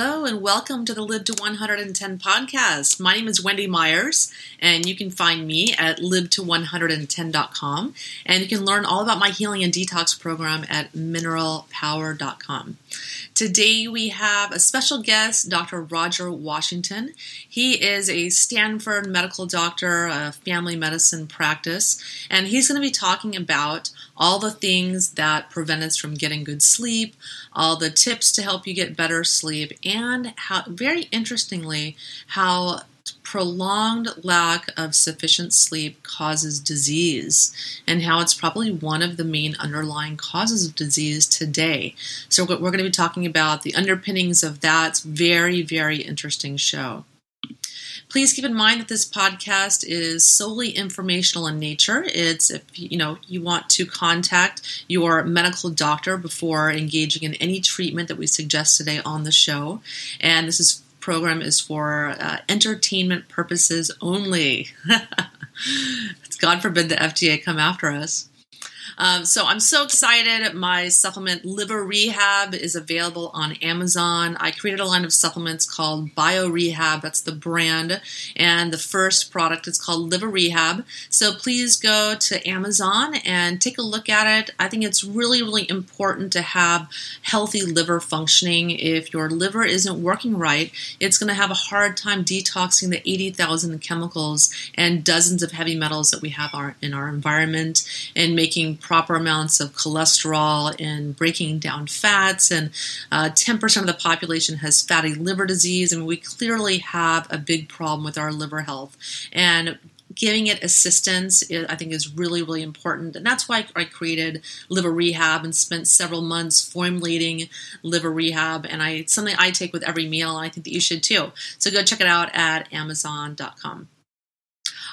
Hello and welcome to the Live to 110 podcast. My name is Wendy Myers, and you can find me at live to110.com. And you can learn all about my healing and detox program at mineralpower.com. Today we have a special guest, Dr. Roger Washington. He is a Stanford medical doctor, a family medicine practice, and he's going to be talking about all the things that prevent us from getting good sleep, all the tips to help you get better sleep, and how, very interestingly, how prolonged lack of sufficient sleep causes disease and how it's probably one of the main underlying causes of disease today. So, we're going to be talking about the underpinnings of that very, very interesting show. Please keep in mind that this podcast is solely informational in nature. It's if you know you want to contact your medical doctor before engaging in any treatment that we suggest today on the show. And this is program is for uh, entertainment purposes only. God forbid the FDA come after us. Um, so I'm so excited. My supplement Liver Rehab is available on Amazon. I created a line of supplements called Bio Rehab. That's the brand. And the first product is called Liver Rehab. So please go to Amazon and take a look at it. I think it's really, really important to have healthy liver functioning. If your liver isn't working right, it's going to have a hard time detoxing the 80,000 chemicals and dozens of heavy metals that we have in our environment and making proper amounts of cholesterol and breaking down fats. And uh, 10% of the population has fatty liver disease. And we clearly have a big problem with our liver health. And giving it assistance i think is really really important and that's why i created liver rehab and spent several months formulating liver rehab and i something i take with every meal and i think that you should too so go check it out at amazon.com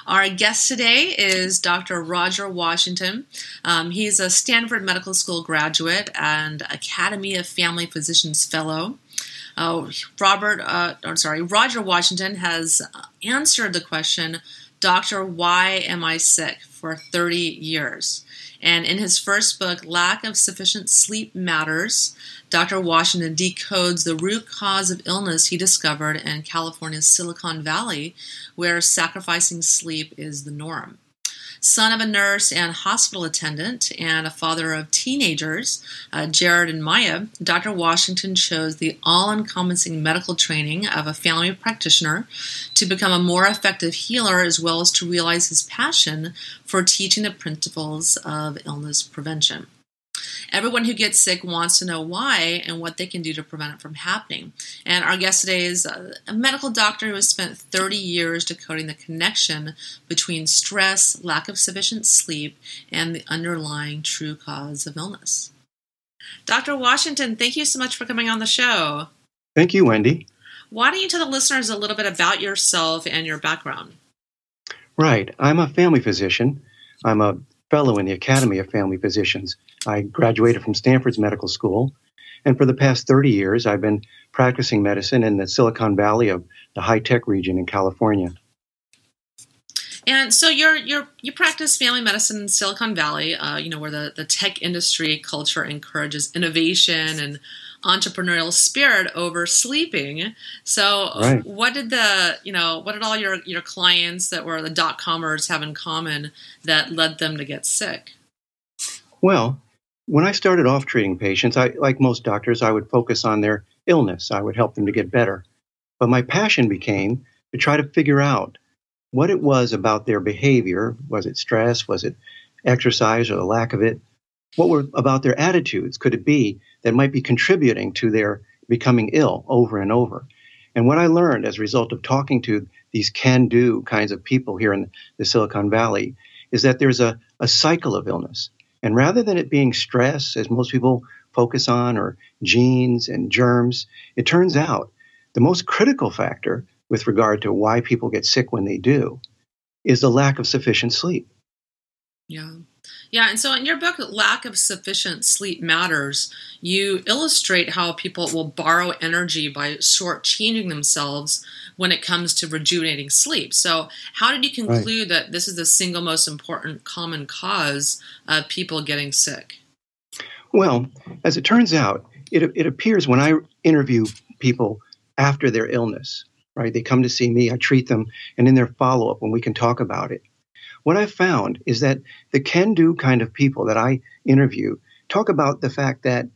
our guest today is Dr. Roger Washington. Um, he's a Stanford Medical School graduate and Academy of Family Physicians Fellow. Uh, Robert, uh, I'm sorry, Roger Washington has answered the question, Doctor, why am I sick? for 30 years. And in his first book, Lack of Sufficient Sleep Matters, Dr. Washington decodes the root cause of illness he discovered in California's Silicon Valley, where sacrificing sleep is the norm. Son of a nurse and hospital attendant, and a father of teenagers, uh, Jared and Maya, Dr. Washington chose the all encompassing medical training of a family practitioner to become a more effective healer as well as to realize his passion for teaching the principles of illness prevention. Everyone who gets sick wants to know why and what they can do to prevent it from happening. And our guest today is a medical doctor who has spent 30 years decoding the connection between stress, lack of sufficient sleep, and the underlying true cause of illness. Dr. Washington, thank you so much for coming on the show. Thank you, Wendy. Why don't you tell the listeners a little bit about yourself and your background? Right. I'm a family physician. I'm a fellow in the Academy of Family Physicians. I graduated from Stanford's medical school, and for the past 30 years, I've been practicing medicine in the Silicon Valley of the high tech region in California. And so you're you're you practice family medicine in Silicon Valley, uh, you know, where the, the tech industry culture encourages innovation and entrepreneurial spirit over sleeping. So, right. what did the you know what did all your your clients that were the dot comers have in common that led them to get sick? Well, when I started off treating patients, I like most doctors, I would focus on their illness. I would help them to get better. But my passion became to try to figure out what it was about their behavior. Was it stress? Was it exercise or the lack of it? What were about their attitudes? Could it be that might be contributing to their becoming ill over and over? And what I learned as a result of talking to these can do kinds of people here in the Silicon Valley is that there's a, a cycle of illness. And rather than it being stress, as most people focus on, or genes and germs, it turns out the most critical factor with regard to why people get sick when they do is the lack of sufficient sleep. Yeah. Yeah, and so in your book, Lack of Sufficient Sleep Matters, you illustrate how people will borrow energy by shortchanging themselves when it comes to rejuvenating sleep. So, how did you conclude right. that this is the single most important common cause of people getting sick? Well, as it turns out, it, it appears when I interview people after their illness, right? They come to see me, I treat them, and in their follow up, when we can talk about it, what I've found is that the can do kind of people that I interview talk about the fact that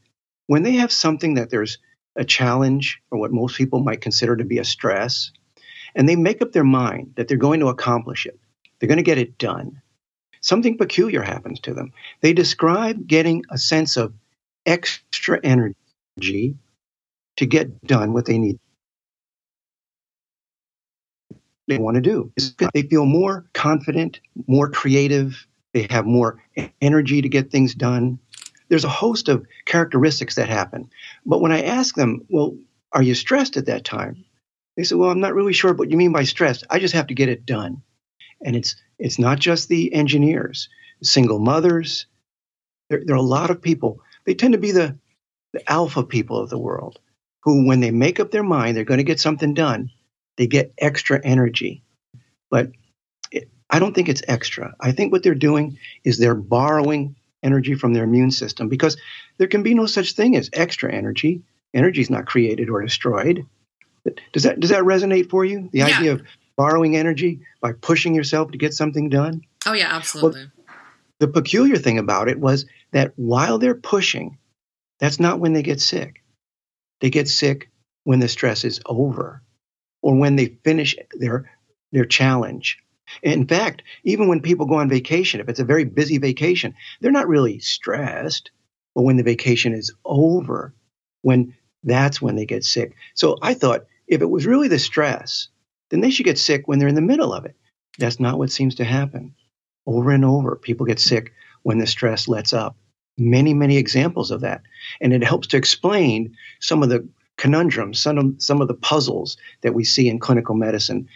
when they have something that there's a challenge or what most people might consider to be a stress, and they make up their mind that they're going to accomplish it, they're going to get it done. Something peculiar happens to them. They describe getting a sense of extra energy to get done what they need they want to do. They feel more confident, more creative, they have more energy to get things done. There's a host of characteristics that happen. But when I ask them, well, are you stressed at that time? They say, well, I'm not really sure what you mean by stressed. I just have to get it done. And it's it's not just the engineers, single mothers. There, there are a lot of people. They tend to be the, the alpha people of the world who, when they make up their mind they're going to get something done, they get extra energy. But it, I don't think it's extra. I think what they're doing is they're borrowing energy from their immune system because there can be no such thing as extra energy. Energy is not created or destroyed. Does that does that resonate for you? The yeah. idea of borrowing energy by pushing yourself to get something done? Oh yeah, absolutely. Well, the peculiar thing about it was that while they're pushing, that's not when they get sick. They get sick when the stress is over or when they finish their their challenge. In fact, even when people go on vacation, if it's a very busy vacation, they're not really stressed. But when the vacation is over, when that's when they get sick. So I thought if it was really the stress, then they should get sick when they're in the middle of it. That's not what seems to happen. Over and over, people get sick when the stress lets up. Many, many examples of that. And it helps to explain some of the conundrums, some of, some of the puzzles that we see in clinical medicine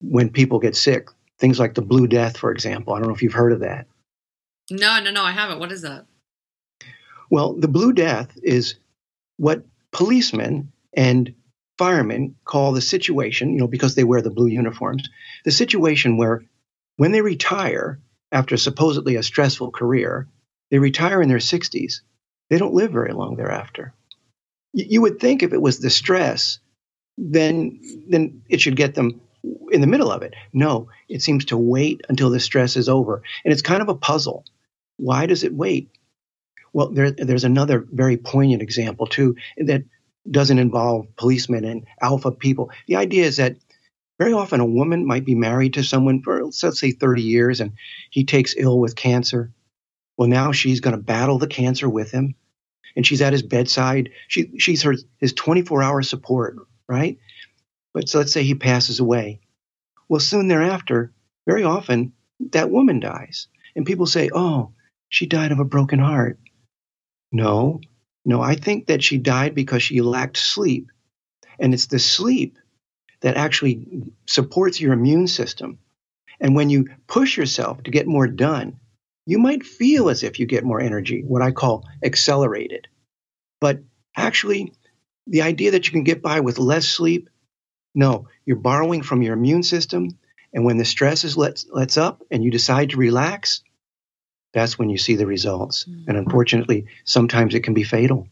when people get sick. Things like the Blue Death, for example. I don't know if you've heard of that. No, no, no, I haven't. What is that? Well, the Blue Death is what policemen and firemen call the situation, you know, because they wear the blue uniforms, the situation where when they retire after supposedly a stressful career, they retire in their 60s. They don't live very long thereafter. You would think if it was the stress, then then it should get them in the middle of it. No, it seems to wait until the stress is over. And it's kind of a puzzle. Why does it wait? Well, there, there's another very poignant example, too, that doesn't involve policemen and alpha people. The idea is that very often a woman might be married to someone for, let's say, 30 years, and he takes ill with cancer. Well, now she's going to battle the cancer with him, and she's at his bedside. She, she's her, his 24 hour support, right? But so let's say he passes away. Well, soon thereafter, very often, that woman dies. And people say, oh, she died of a broken heart. No, no, I think that she died because she lacked sleep. And it's the sleep that actually supports your immune system. And when you push yourself to get more done, you might feel as if you get more energy, what I call accelerated. But actually, the idea that you can get by with less sleep, no, you're borrowing from your immune system. And when the stress is let, lets up and you decide to relax, that's when you see the results. Mm-hmm. And unfortunately, sometimes it can be fatal.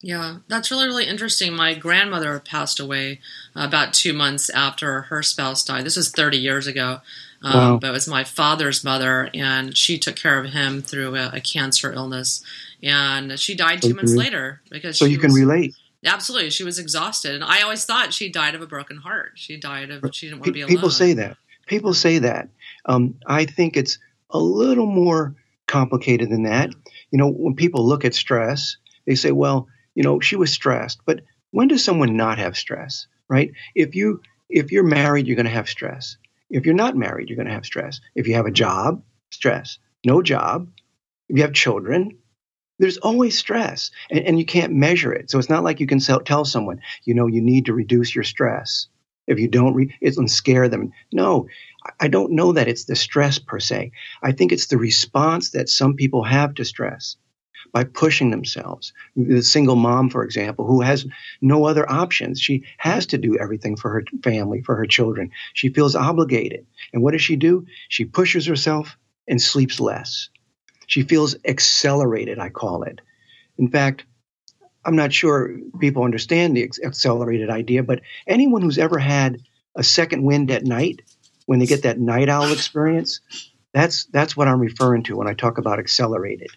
Yeah, that's really, really interesting. My grandmother passed away about two months after her spouse died. This was 30 years ago. Um, wow. But it was my father's mother, and she took care of him through a, a cancer illness. And she died two so months later because so you can relate. Absolutely, she was exhausted, and I always thought she died of a broken heart. She died of she didn't want to be alone. People say that. People say that. Um, I think it's a little more complicated than that. You know, when people look at stress, they say, well, you know, she was stressed. But when does someone not have stress, right? If you if you're married, you're going to have stress. If you're not married, you're going to have stress. If you have a job, stress. No job. If you have children, there's always stress, and, and you can't measure it. So it's not like you can sell, tell someone, you know, you need to reduce your stress. If you don't, re- it'll scare them. No, I don't know that it's the stress per se. I think it's the response that some people have to stress by pushing themselves. The single mom, for example, who has no other options. She has to do everything for her family, for her children. She feels obligated. And what does she do? She pushes herself and sleeps less. She feels accelerated, I call it. In fact, I'm not sure people understand the accelerated idea, but anyone who's ever had a second wind at night, when they get that night owl experience, that's that's what I'm referring to when I talk about accelerated.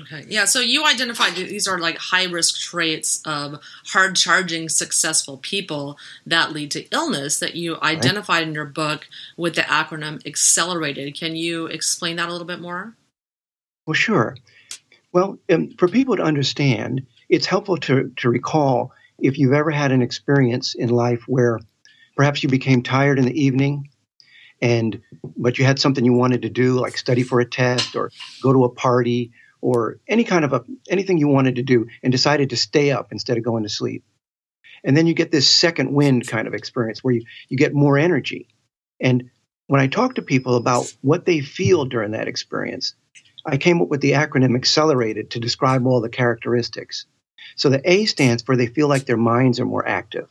Okay. Yeah. So you identified these are like high risk traits of hard charging successful people that lead to illness that you identified right. in your book with the acronym accelerated. Can you explain that a little bit more? Well, sure. Well, um, for people to understand, it's helpful to, to recall if you've ever had an experience in life where perhaps you became tired in the evening and but you had something you wanted to do like study for a test or go to a party or any kind of a anything you wanted to do and decided to stay up instead of going to sleep and then you get this second wind kind of experience where you, you get more energy and when i talk to people about what they feel during that experience I came up with the acronym accelerated to describe all the characteristics. So the A stands for they feel like their minds are more active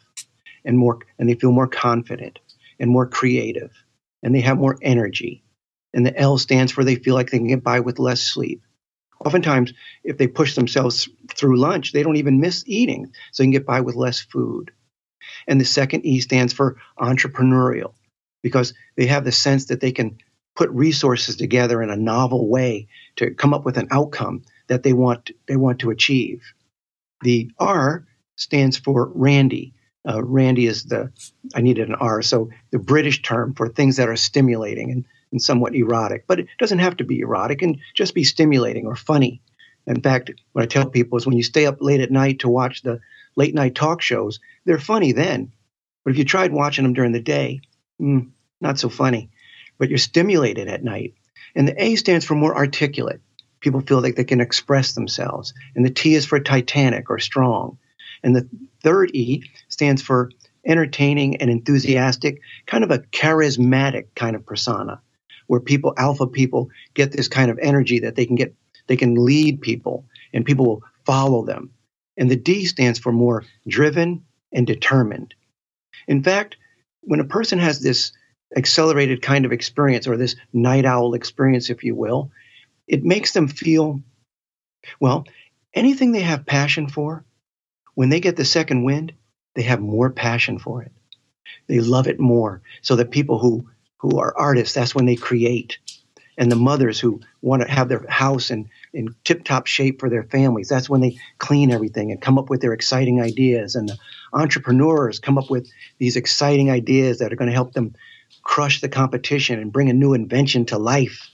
and more and they feel more confident and more creative and they have more energy. And the L stands for they feel like they can get by with less sleep. Oftentimes, if they push themselves through lunch, they don't even miss eating, so they can get by with less food. And the second E stands for entrepreneurial because they have the sense that they can put resources together in a novel way to come up with an outcome that they want they want to achieve. The R stands for Randy. Uh, Randy is the I needed an R, so the British term for things that are stimulating and, and somewhat erotic. But it doesn't have to be erotic and just be stimulating or funny. In fact, what I tell people is when you stay up late at night to watch the late night talk shows, they're funny then. But if you tried watching them during the day, mm, not so funny but you're stimulated at night. And the A stands for more articulate. People feel like they can express themselves. And the T is for Titanic or strong. And the third E stands for entertaining and enthusiastic, kind of a charismatic kind of persona, where people, alpha people, get this kind of energy that they can get, they can lead people and people will follow them. And the D stands for more driven and determined. In fact, when a person has this accelerated kind of experience or this night owl experience, if you will, it makes them feel, well, anything they have passion for, when they get the second wind, they have more passion for it. They love it more. So that people who, who are artists, that's when they create. And the mothers who want to have their house in, in tip top shape for their families, that's when they clean everything and come up with their exciting ideas. And the entrepreneurs come up with these exciting ideas that are going to help them crush the competition and bring a new invention to life.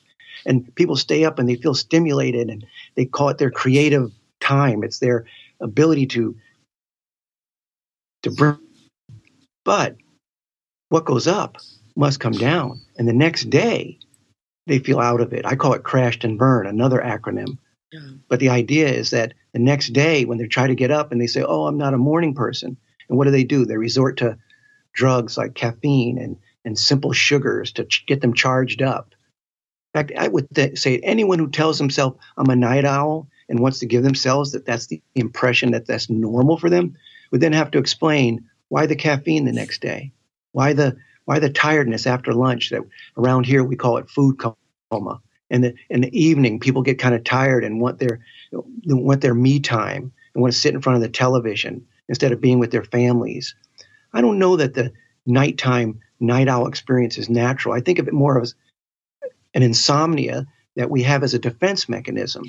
And people stay up and they feel stimulated and they call it their creative time. It's their ability to to bring but what goes up must come down. And the next day they feel out of it. I call it crashed and burn, another acronym. Yeah. But the idea is that the next day when they try to get up and they say, Oh, I'm not a morning person. And what do they do? They resort to drugs like caffeine and and simple sugars to ch- get them charged up. In fact, I would th- say anyone who tells himself I'm a night owl and wants to give themselves that that's the impression that that's normal for them would then have to explain why the caffeine the next day, why the why the tiredness after lunch that around here we call it food coma. And the in the evening people get kind of tired and want their want their me time and want to sit in front of the television instead of being with their families. I don't know that the nighttime night owl experience is natural. I think of it more as an insomnia that we have as a defense mechanism.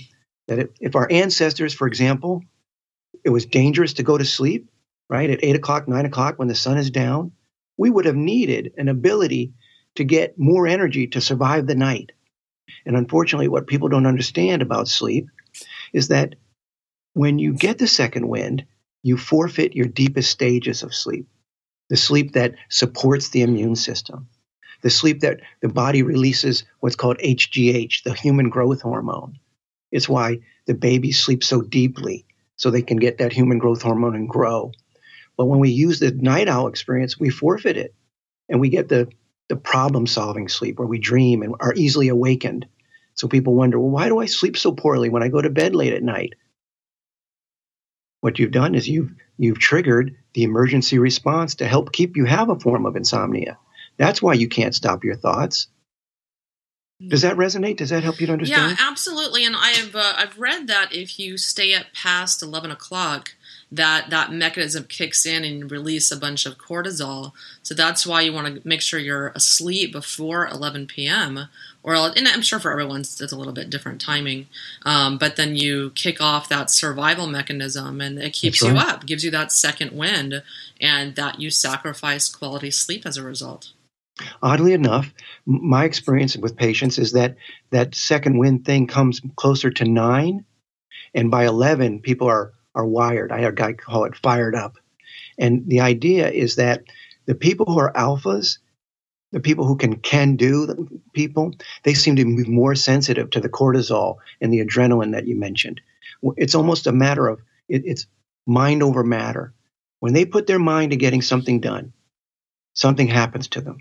That if, if our ancestors, for example, it was dangerous to go to sleep, right, at eight o'clock, nine o'clock when the sun is down, we would have needed an ability to get more energy to survive the night. And unfortunately, what people don't understand about sleep is that when you get the second wind, you forfeit your deepest stages of sleep the sleep that supports the immune system, the sleep that the body releases what's called HGH, the human growth hormone. It's why the babies sleep so deeply so they can get that human growth hormone and grow. But when we use the night owl experience, we forfeit it and we get the, the problem solving sleep where we dream and are easily awakened. So people wonder, well, why do I sleep so poorly when I go to bed late at night? What you've done is you've you've triggered the emergency response to help keep you have a form of insomnia. That's why you can't stop your thoughts. Does that resonate? Does that help you to understand? Yeah, absolutely. And I've uh, I've read that if you stay up past eleven o'clock, that that mechanism kicks in and release a bunch of cortisol. So that's why you want to make sure you're asleep before 11 p.m. Or and I'm sure for everyone's it's a little bit different timing, um, but then you kick off that survival mechanism and it keeps right. you up, gives you that second wind, and that you sacrifice quality sleep as a result. Oddly enough, my experience with patients is that that second wind thing comes closer to nine, and by eleven, people are are wired. I had a guy call it fired up, and the idea is that the people who are alphas, the people who can can do the people, they seem to be more sensitive to the cortisol and the adrenaline that you mentioned. It's almost a matter of it, it's mind over matter. When they put their mind to getting something done, something happens to them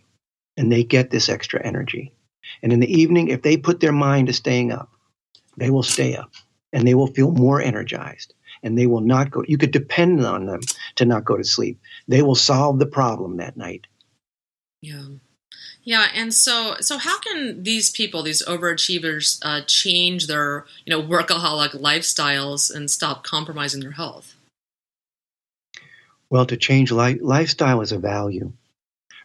and they get this extra energy. And in the evening, if they put their mind to staying up, they will stay up and they will feel more energized and they will not go. You could depend on them to not go to sleep. They will solve the problem that night. Yeah. Yeah, and so so how can these people, these overachievers, uh, change their you know workaholic lifestyles and stop compromising their health? Well, to change li- lifestyle is a value.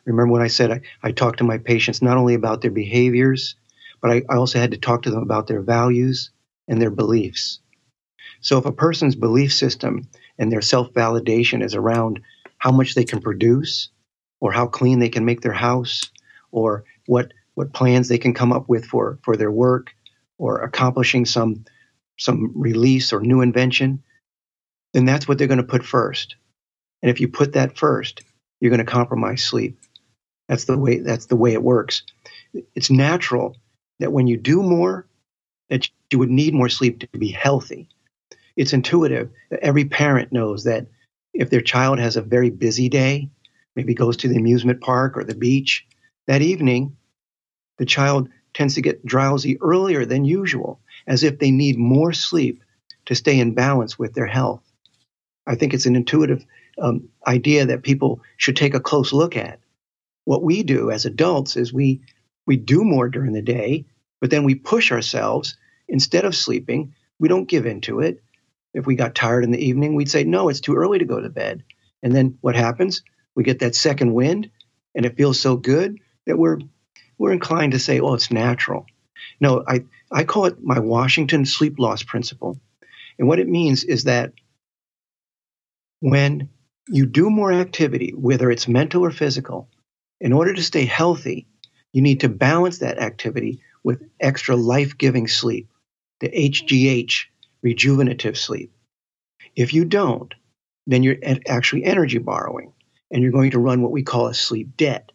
Remember when I said I, I talked to my patients not only about their behaviors, but I, I also had to talk to them about their values and their beliefs. So if a person's belief system and their self validation is around how much they can produce, or how clean they can make their house, or what what plans they can come up with for for their work, or accomplishing some some release or new invention, then that's what they're going to put first. And if you put that first, you're going to compromise sleep. That's the way that's the way it works. It's natural that when you do more, that you would need more sleep to be healthy. It's intuitive. Every parent knows that if their child has a very busy day, maybe goes to the amusement park or the beach, that evening the child tends to get drowsy earlier than usual, as if they need more sleep to stay in balance with their health. I think it's an intuitive um, idea that people should take a close look at what we do as adults is we we do more during the day, but then we push ourselves instead of sleeping. We don't give into it. If we got tired in the evening, we'd say, "No, it's too early to go to bed." And then what happens? We get that second wind, and it feels so good that we're we're inclined to say, "Oh, it's natural." No, I I call it my Washington sleep loss principle. And what it means is that when you do more activity, whether it's mental or physical, in order to stay healthy, you need to balance that activity with extra life giving sleep, the HGH, rejuvenative sleep. If you don't, then you're actually energy borrowing and you're going to run what we call a sleep debt.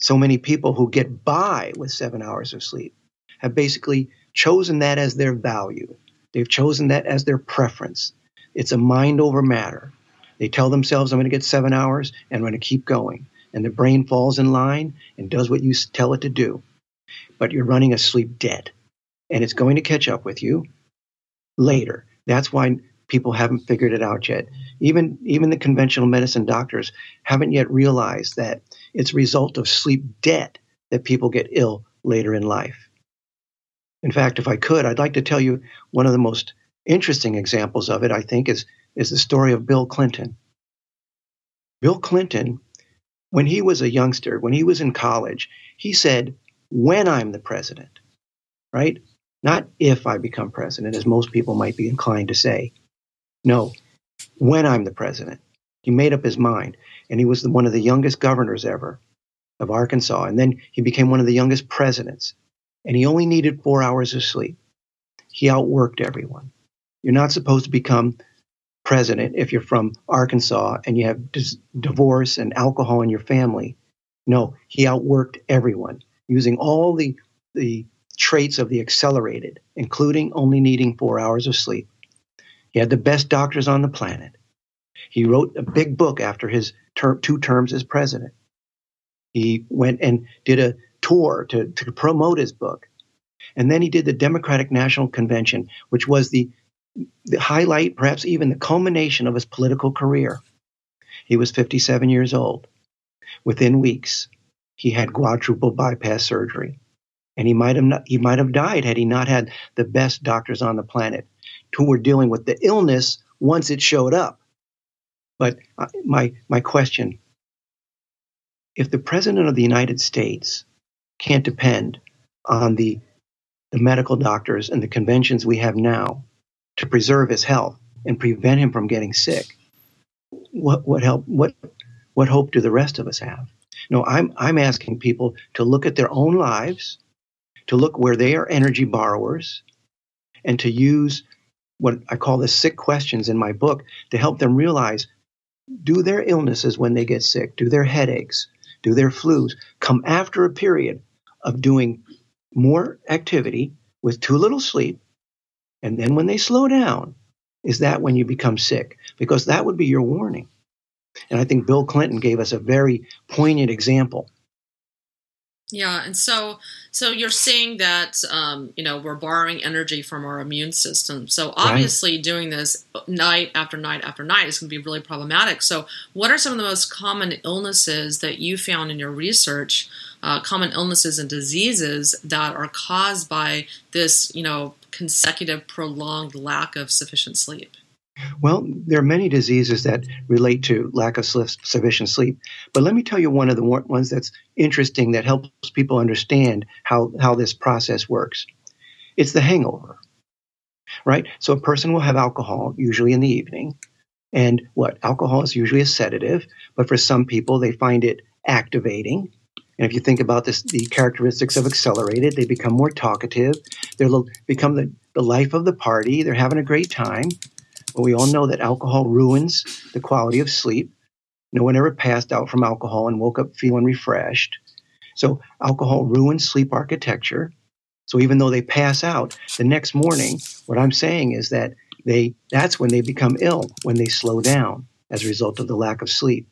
So many people who get by with seven hours of sleep have basically chosen that as their value. They've chosen that as their preference. It's a mind over matter. They tell themselves, I'm going to get seven hours and I'm going to keep going and the brain falls in line and does what you tell it to do. But you're running a sleep debt, and it's going to catch up with you later. That's why people haven't figured it out yet. Even even the conventional medicine doctors haven't yet realized that it's a result of sleep debt that people get ill later in life. In fact, if I could, I'd like to tell you one of the most interesting examples of it, I think, is, is the story of Bill Clinton. Bill Clinton when he was a youngster, when he was in college, he said, when I'm the president, right? Not if I become president, as most people might be inclined to say. No, when I'm the president. He made up his mind, and he was one of the youngest governors ever of Arkansas. And then he became one of the youngest presidents, and he only needed four hours of sleep. He outworked everyone. You're not supposed to become president if you're from Arkansas and you have dis- divorce and alcohol in your family. No, he outworked everyone using all the the traits of the accelerated, including only needing four hours of sleep. He had the best doctors on the planet. He wrote a big book after his two terms as president. He went and did a tour to, to promote his book. And then he did the Democratic National Convention, which was the the highlight, perhaps even the culmination of his political career. He was 57 years old. Within weeks, he had quadruple bypass surgery. And he might have not, he might have died had he not had the best doctors on the planet who were dealing with the illness once it showed up. But uh, my my question: If the president of the United States can't depend on the the medical doctors and the conventions we have now to preserve his health and prevent him from getting sick, what what help what what hope do the rest of us have? No, I'm I'm asking people to look at their own lives, to look where they are energy borrowers, and to use what I call the sick questions in my book to help them realize do their illnesses when they get sick, do their headaches, do their flus come after a period of doing more activity with too little sleep? And then when they slow down, is that when you become sick? Because that would be your warning. And I think Bill Clinton gave us a very poignant example yeah, and so so you're seeing that um, you know we're borrowing energy from our immune system. So obviously, right. doing this night after night after night is going to be really problematic. So, what are some of the most common illnesses that you found in your research? Uh, common illnesses and diseases that are caused by this, you know, consecutive prolonged lack of sufficient sleep. Well, there are many diseases that relate to lack of sufficient sleep. But let me tell you one of the ones that's interesting that helps people understand how, how this process works. It's the hangover, right? So a person will have alcohol, usually in the evening. And what? Alcohol is usually a sedative, but for some people, they find it activating. And if you think about this, the characteristics of accelerated, they become more talkative. They become the, the life of the party. They're having a great time. But we all know that alcohol ruins the quality of sleep. No one ever passed out from alcohol and woke up feeling refreshed. So alcohol ruins sleep architecture. So even though they pass out the next morning, what I'm saying is that they that's when they become ill, when they slow down as a result of the lack of sleep.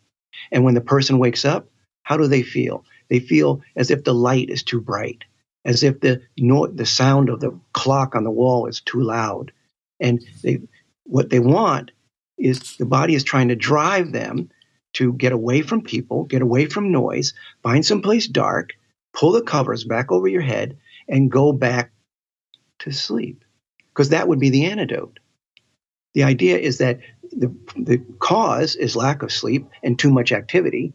And when the person wakes up, how do they feel? They feel as if the light is too bright, as if the no, the sound of the clock on the wall is too loud, and they what they want is the body is trying to drive them to get away from people, get away from noise, find someplace dark, pull the covers back over your head, and go back to sleep. Because that would be the antidote. The idea is that the, the cause is lack of sleep and too much activity,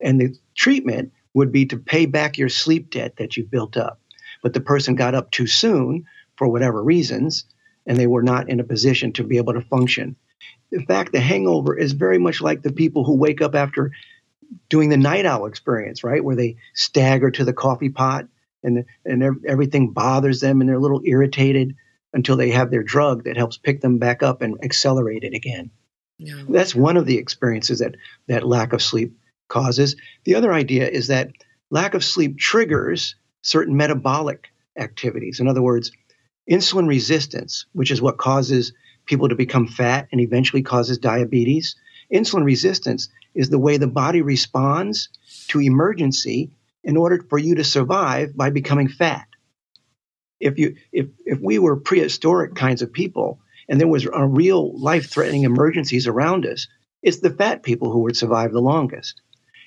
and the treatment would be to pay back your sleep debt that you've built up. But the person got up too soon for whatever reasons, and they were not in a position to be able to function. In fact, the hangover is very much like the people who wake up after doing the night owl experience, right? Where they stagger to the coffee pot and, and everything bothers them and they're a little irritated until they have their drug that helps pick them back up and accelerate it again. Yeah. That's one of the experiences that, that lack of sleep causes. The other idea is that lack of sleep triggers certain metabolic activities. In other words, Insulin resistance, which is what causes people to become fat and eventually causes diabetes, insulin resistance is the way the body responds to emergency in order for you to survive by becoming fat. If you if if we were prehistoric kinds of people and there was a real life-threatening emergencies around us, it's the fat people who would survive the longest.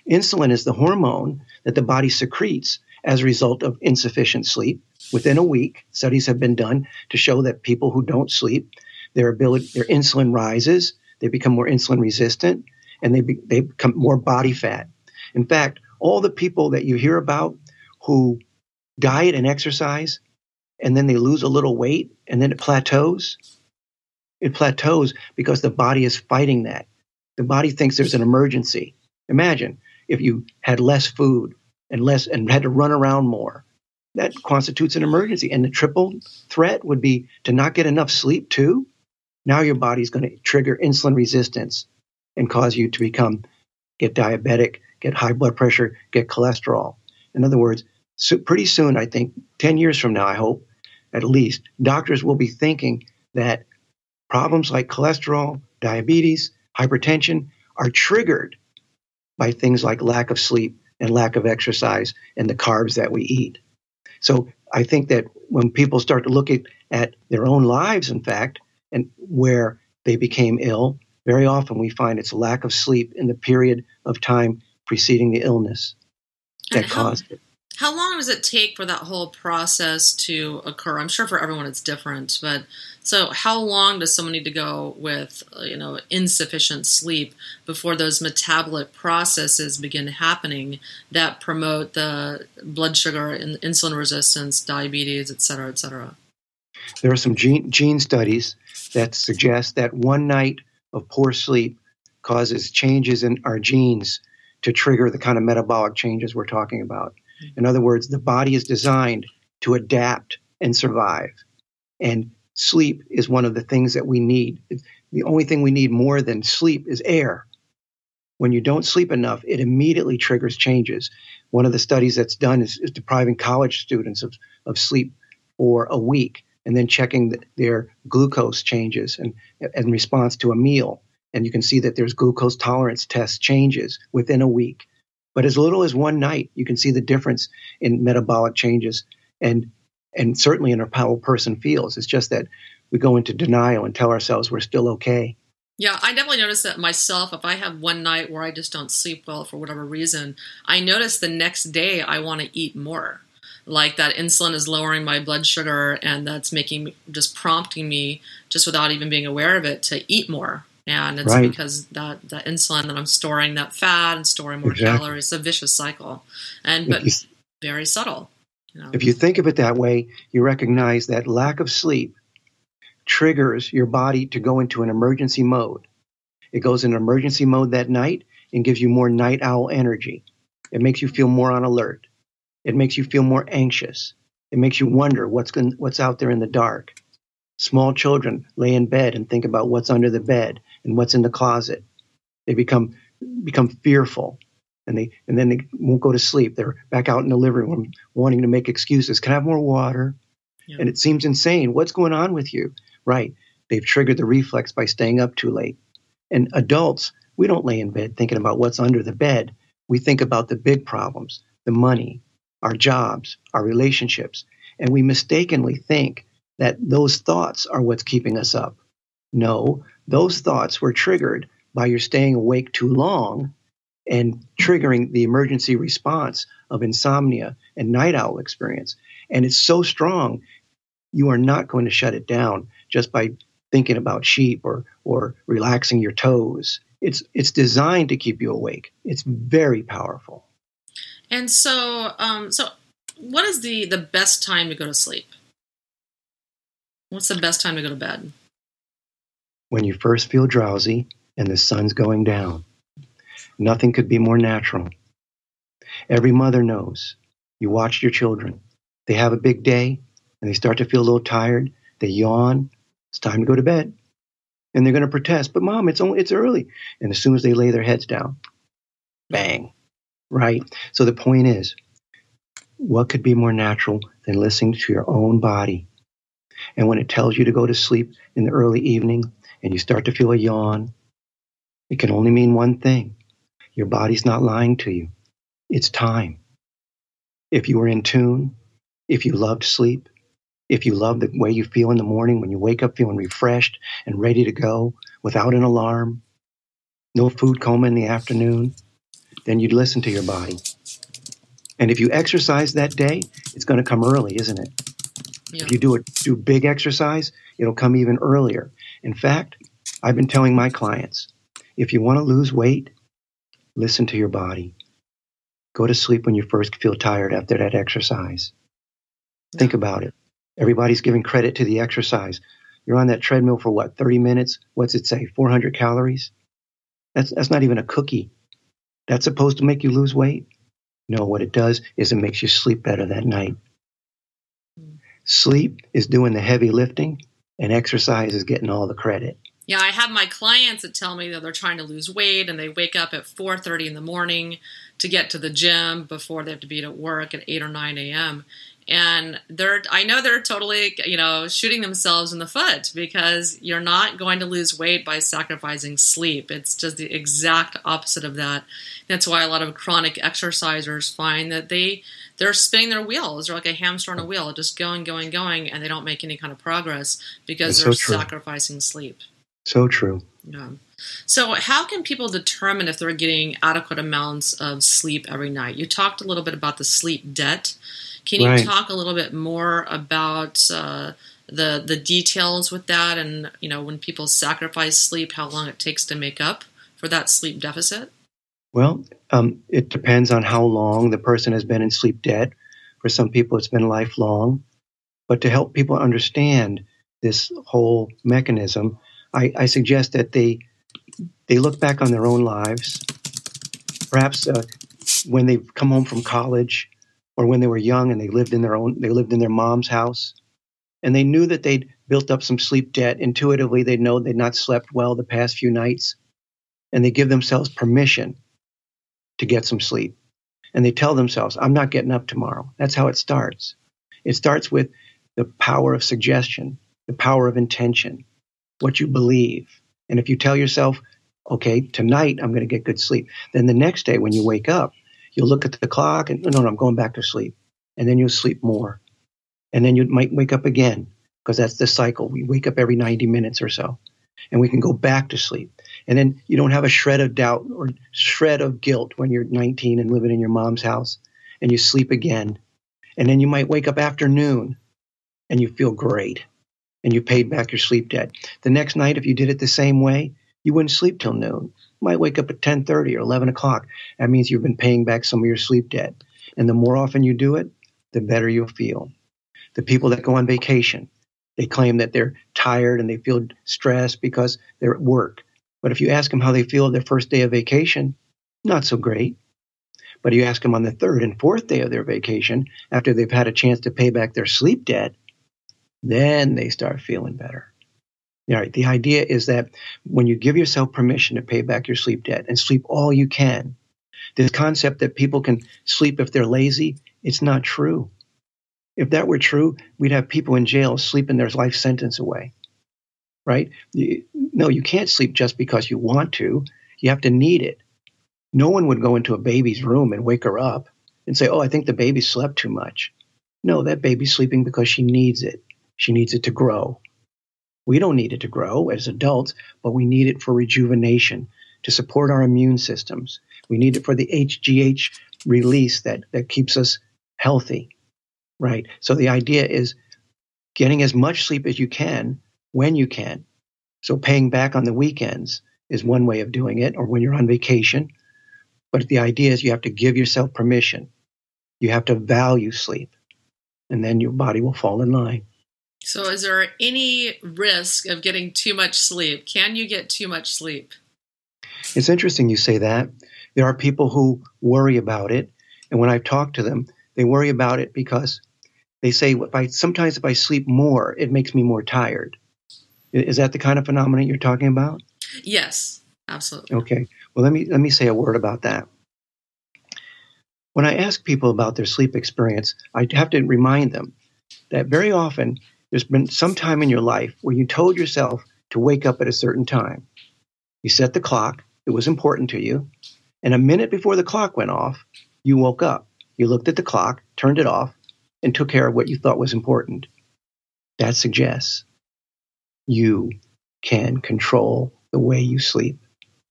Insulin is the hormone that the body secretes as a result of insufficient sleep within a week. Studies have been done to show that people who don't sleep, their ability, their insulin rises, they become more insulin resistant, and they, be, they become more body fat. In fact, all the people that you hear about who diet and exercise, and then they lose a little weight, and then it plateaus. It plateaus because the body is fighting that. The body thinks there's an emergency. Imagine if you had less food and less and had to run around more that constitutes an emergency. And the triple threat would be to not get enough sleep, too. Now your body's going to trigger insulin resistance and cause you to become, get diabetic, get high blood pressure, get cholesterol. In other words, so pretty soon, I think 10 years from now, I hope, at least, doctors will be thinking that problems like cholesterol, diabetes, hypertension are triggered by things like lack of sleep and lack of exercise and the carbs that we eat. So I think that when people start to look at, at their own lives, in fact, and where they became ill, very often we find it's lack of sleep in the period of time preceding the illness that how, caused it. How long does it take for that whole process to occur? I'm sure for everyone it's different, but so how long does someone need to go with uh, you know insufficient sleep before those metabolic processes begin happening that promote the blood sugar and insulin resistance, diabetes, et cetera, et cetera? There are some gene, gene studies that suggest that one night of poor sleep causes changes in our genes to trigger the kind of metabolic changes we're talking about. In other words, the body is designed to adapt and survive. And sleep is one of the things that we need. The only thing we need more than sleep is air. When you don't sleep enough, it immediately triggers changes. One of the studies that's done is, is depriving college students of, of sleep for a week and then checking the, their glucose changes and in response to a meal. And you can see that there's glucose tolerance test changes within a week. But as little as one night, you can see the difference in metabolic changes and and certainly in how a person feels. It's just that we go into denial and tell ourselves we're still okay. Yeah, I definitely notice that myself. If I have one night where I just don't sleep well for whatever reason, I notice the next day I want to eat more. Like that insulin is lowering my blood sugar, and that's making just prompting me, just without even being aware of it, to eat more and it's right. because that that insulin that I'm storing that fat and storing more exactly. calories. It's a vicious cycle, and but you, very subtle. You know? If you think of it that way, you recognize that lack of sleep triggers your body to go into an emergency mode. It goes in emergency mode that night and gives you more night owl energy. It makes you feel mm-hmm. more on alert. It makes you feel more anxious. It makes you wonder what's going, what's out there in the dark. Small children lay in bed and think about what's under the bed and what's in the closet. They become become fearful and they and then they won't go to sleep. They're back out in the living room wanting to make excuses. Can I have more water? Yeah. And it seems insane. What's going on with you? Right. They've triggered the reflex by staying up too late. And adults, we don't lay in bed thinking about what's under the bed. We think about the big problems, the money, our jobs, our relationships, and we mistakenly think that those thoughts are what's keeping us up. No, those thoughts were triggered by your staying awake too long and triggering the emergency response of insomnia and night owl experience. And it's so strong, you are not going to shut it down just by thinking about sheep or, or relaxing your toes. It's, it's designed to keep you awake. It's very powerful. And so, um, so what is the, the best time to go to sleep? What's the best time to go to bed? When you first feel drowsy and the sun's going down. Nothing could be more natural. Every mother knows. You watch your children. They have a big day and they start to feel a little tired. They yawn. It's time to go to bed. And they're going to protest, but mom, it's only it's early. And as soon as they lay their heads down, bang. Right? So the point is, what could be more natural than listening to your own body? And when it tells you to go to sleep in the early evening, and you start to feel a yawn, it can only mean one thing. Your body's not lying to you. It's time. If you were in tune, if you loved sleep, if you love the way you feel in the morning when you wake up feeling refreshed and ready to go without an alarm, no food coma in the afternoon, then you'd listen to your body. And if you exercise that day, it's going to come early, isn't it? Yeah. If you do a do big exercise, it'll come even earlier. In fact, I've been telling my clients if you want to lose weight, listen to your body. Go to sleep when you first feel tired after that exercise. Yeah. Think about it. Everybody's giving credit to the exercise. You're on that treadmill for what, 30 minutes? What's it say? 400 calories? That's, that's not even a cookie. That's supposed to make you lose weight? No, what it does is it makes you sleep better that night. Hmm. Sleep is doing the heavy lifting, and exercise is getting all the credit. Yeah, I have my clients that tell me that they're trying to lose weight and they wake up at 4:30 in the morning to get to the gym before they have to be at work at 8 or 9 a.m. And they're I know they're totally, you know, shooting themselves in the foot because you're not going to lose weight by sacrificing sleep. It's just the exact opposite of that. That's why a lot of chronic exercisers find that they they're spinning their wheels. They're like a hamster on a wheel, just going, going, going, and they don't make any kind of progress because they're so sacrificing sleep. So true. Yeah. So, how can people determine if they're getting adequate amounts of sleep every night? You talked a little bit about the sleep debt. Can you Right. talk a little bit more about uh, the the details with that, and you know when people sacrifice sleep, how long it takes to make up for that sleep deficit? Well, um, it depends on how long the person has been in sleep debt. For some people, it's been lifelong. But to help people understand this whole mechanism, I, I suggest that they they look back on their own lives. Perhaps uh, when they've come home from college, or when they were young and they lived in their own they lived in their mom's house, and they knew that they'd built up some sleep debt. Intuitively, they know they'd not slept well the past few nights, and they give themselves permission to get some sleep. And they tell themselves, I'm not getting up tomorrow. That's how it starts. It starts with the power of suggestion, the power of intention, what you believe. And if you tell yourself, okay, tonight I'm going to get good sleep, then the next day when you wake up, you'll look at the clock and, no, no, I'm going back to sleep. And then you'll sleep more. And then you might wake up again because that's the cycle. We wake up every 90 minutes or so and we can go back to sleep. And then you don't have a shred of doubt or shred of guilt when you're 19 and living in your mom's house and you sleep again. And then you might wake up after noon and you feel great and you paid back your sleep debt. The next night, if you did it the same way, you wouldn't sleep till noon. Might wake up at 10:30 or 11 o'clock. That means you've been paying back some of your sleep debt. And the more often you do it, the better you'll feel. The people that go on vacation, they claim that they're tired and they feel stressed because they're at work. But if you ask them how they feel their first day of vacation, not so great. But you ask them on the third and fourth day of their vacation, after they've had a chance to pay back their sleep debt, then they start feeling better. All right. The idea is that when you give yourself permission to pay back your sleep debt and sleep all you can, this concept that people can sleep if they're lazy, it's not true. If that were true, we'd have people in jail sleeping their life sentence away. Right? No, you can't sleep just because you want to. You have to need it. No one would go into a baby's room and wake her up and say, Oh, I think the baby slept too much. No, that baby's sleeping because she needs it. She needs it to grow. We don't need it to grow as adults, but we need it for rejuvenation, to support our immune systems. We need it for the HGH release that, that keeps us healthy. Right? So the idea is getting as much sleep as you can when you can. So paying back on the weekends is one way of doing it, or when you're on vacation. But the idea is you have to give yourself permission. You have to value sleep, and then your body will fall in line. So, is there any risk of getting too much sleep? Can you get too much sleep? It's interesting you say that. There are people who worry about it, and when I've talked to them, they worry about it because they say if I sometimes if I sleep more, it makes me more tired. Is that the kind of phenomenon you're talking about? Yes, absolutely. Okay. Well, let me let me say a word about that. When I ask people about their sleep experience, I have to remind them that very often there's been some time in your life where you told yourself to wake up at a certain time. You set the clock, it was important to you, and a minute before the clock went off, you woke up. You looked at the clock, turned it off, and took care of what you thought was important. That suggests you can control the way you sleep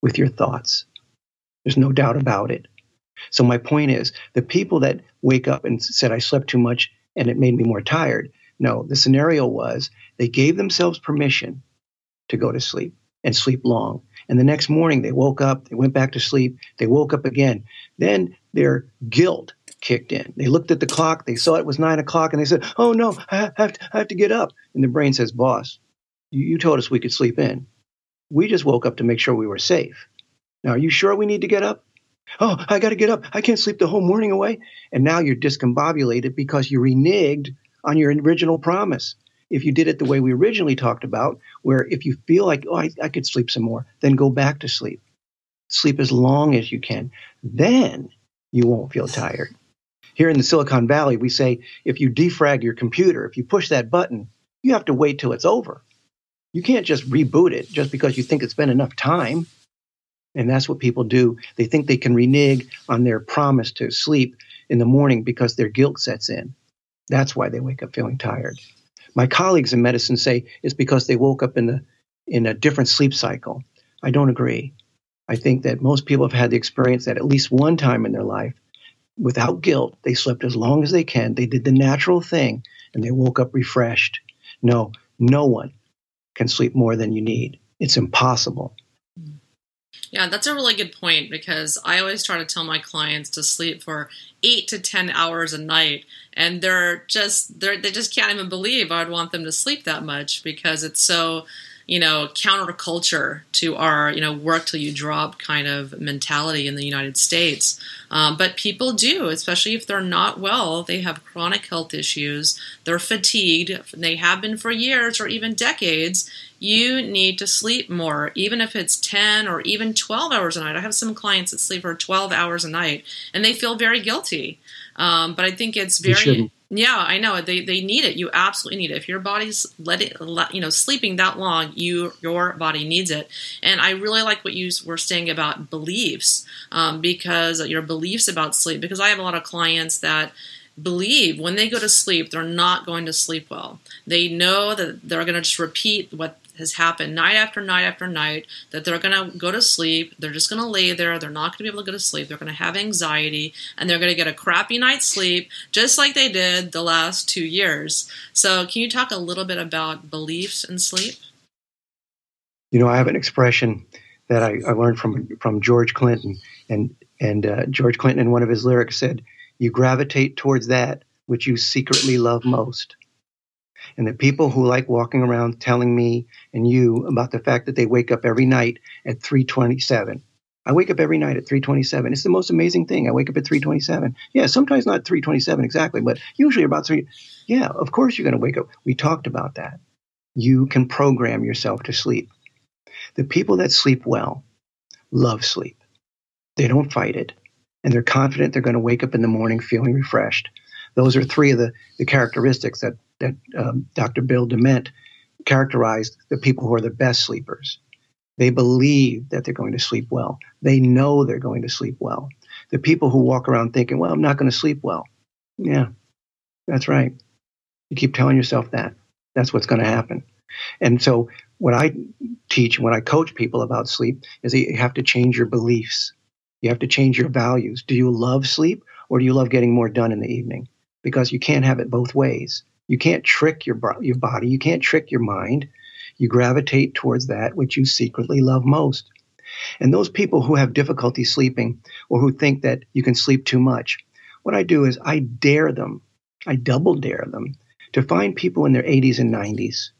with your thoughts. There's no doubt about it. So, my point is the people that wake up and said, I slept too much and it made me more tired. No, the scenario was they gave themselves permission to go to sleep and sleep long. And the next morning they woke up, they went back to sleep, they woke up again. Then their guilt kicked in. They looked at the clock, they saw it was nine o'clock, and they said, Oh no, I have to, I have to get up. And the brain says, Boss, you, told us we could sleep in. We just woke up to make sure we were safe. Now, are you sure we need to get up? Oh, I got to get up. I can't sleep the whole morning away. And now you're discombobulated because you reneged on your original promise. If you did it the way we originally talked about, where if you feel like, oh, I, I could sleep some more, then go back to sleep. Sleep as long as you can. Then you won't feel tired. Here in the Silicon Valley, we say if you defrag your computer, if you push that button, you have to wait till it's over. You can't just reboot it just because you think it's been enough time. And that's what people do. They think they can renege on their promise to sleep in the morning because their guilt sets in. That's why they wake up feeling tired. My colleagues in medicine say it's because they woke up in the in a different sleep cycle. I don't agree. I think that most people have had the experience that at least one time in their life, without guilt, they slept as long as they can. They did the natural thing and they woke up refreshed. No, no one can sleep more than you need. It's impossible. Yeah, that's a really good point because I always try to tell my clients to sleep for eight to ten hours a night, and they're just they're, they just can't even believe I'd want them to sleep that much because it's so you know, counterculture to our, you know, work till you drop kind of mentality in the United States. Um, but people do, especially if they're not well. They have chronic health issues. They're fatigued. They have been for years or even decades. You need to sleep more, even if it's 10 or even 12 hours a night. I have some clients that sleep for 12 hours a night and they feel very guilty. Um, but I think it's very yeah, I know they they need it. You absolutely need it. If your body's let it, let, you know, sleeping that long, you your body needs it. And I really like what you were saying about beliefs, um, because your beliefs about sleep. Because I have a lot of clients that believe when they go to sleep, they're not going to sleep well. They know that they're going to just repeat what has happened night after night after night that they're going to go to sleep. They're just going to lay there. They're not going to be able to go to sleep. They're going to have anxiety and they're going to get a crappy night's sleep just like they did the last two years. So, can you talk a little bit about beliefs and sleep? You know, I have an expression that I, I learned from from George Clinton, and and uh, George Clinton in one of his lyrics said, "You gravitate towards that which you secretly love most." And the people who like walking around telling me and you about the fact that they wake up every night at 327. I wake up every night at 327. It's the most amazing thing. I wake up at 327. Yeah, sometimes not 327 exactly, but usually about 3. Yeah, of course you're going to wake up. We talked about that. You can program yourself to sleep. The people that sleep well love sleep. They don't fight it, and they're confident they're going to wake up in the morning feeling refreshed. Those are three of the, the characteristics that that um, Dr. Bill Dement characterized the people who are the best sleepers. They believe that they're going to sleep well. They know they're going to sleep well. The people who walk around thinking, well, I'm not going to sleep well. Yeah, that's right. You keep telling yourself that. That's what's going to happen. And so, what I teach when I coach people about sleep is you have to change your beliefs. You have to change your values. Do you love sleep or do you love getting more done in the evening? Because you can't have it both ways. You can't trick your, your body. You can't trick your mind. You gravitate towards that which you secretly love most. And those people who have difficulty sleeping or who think that you can sleep too much, what I do is I dare them, I double dare them to find people in their 80s and 90s,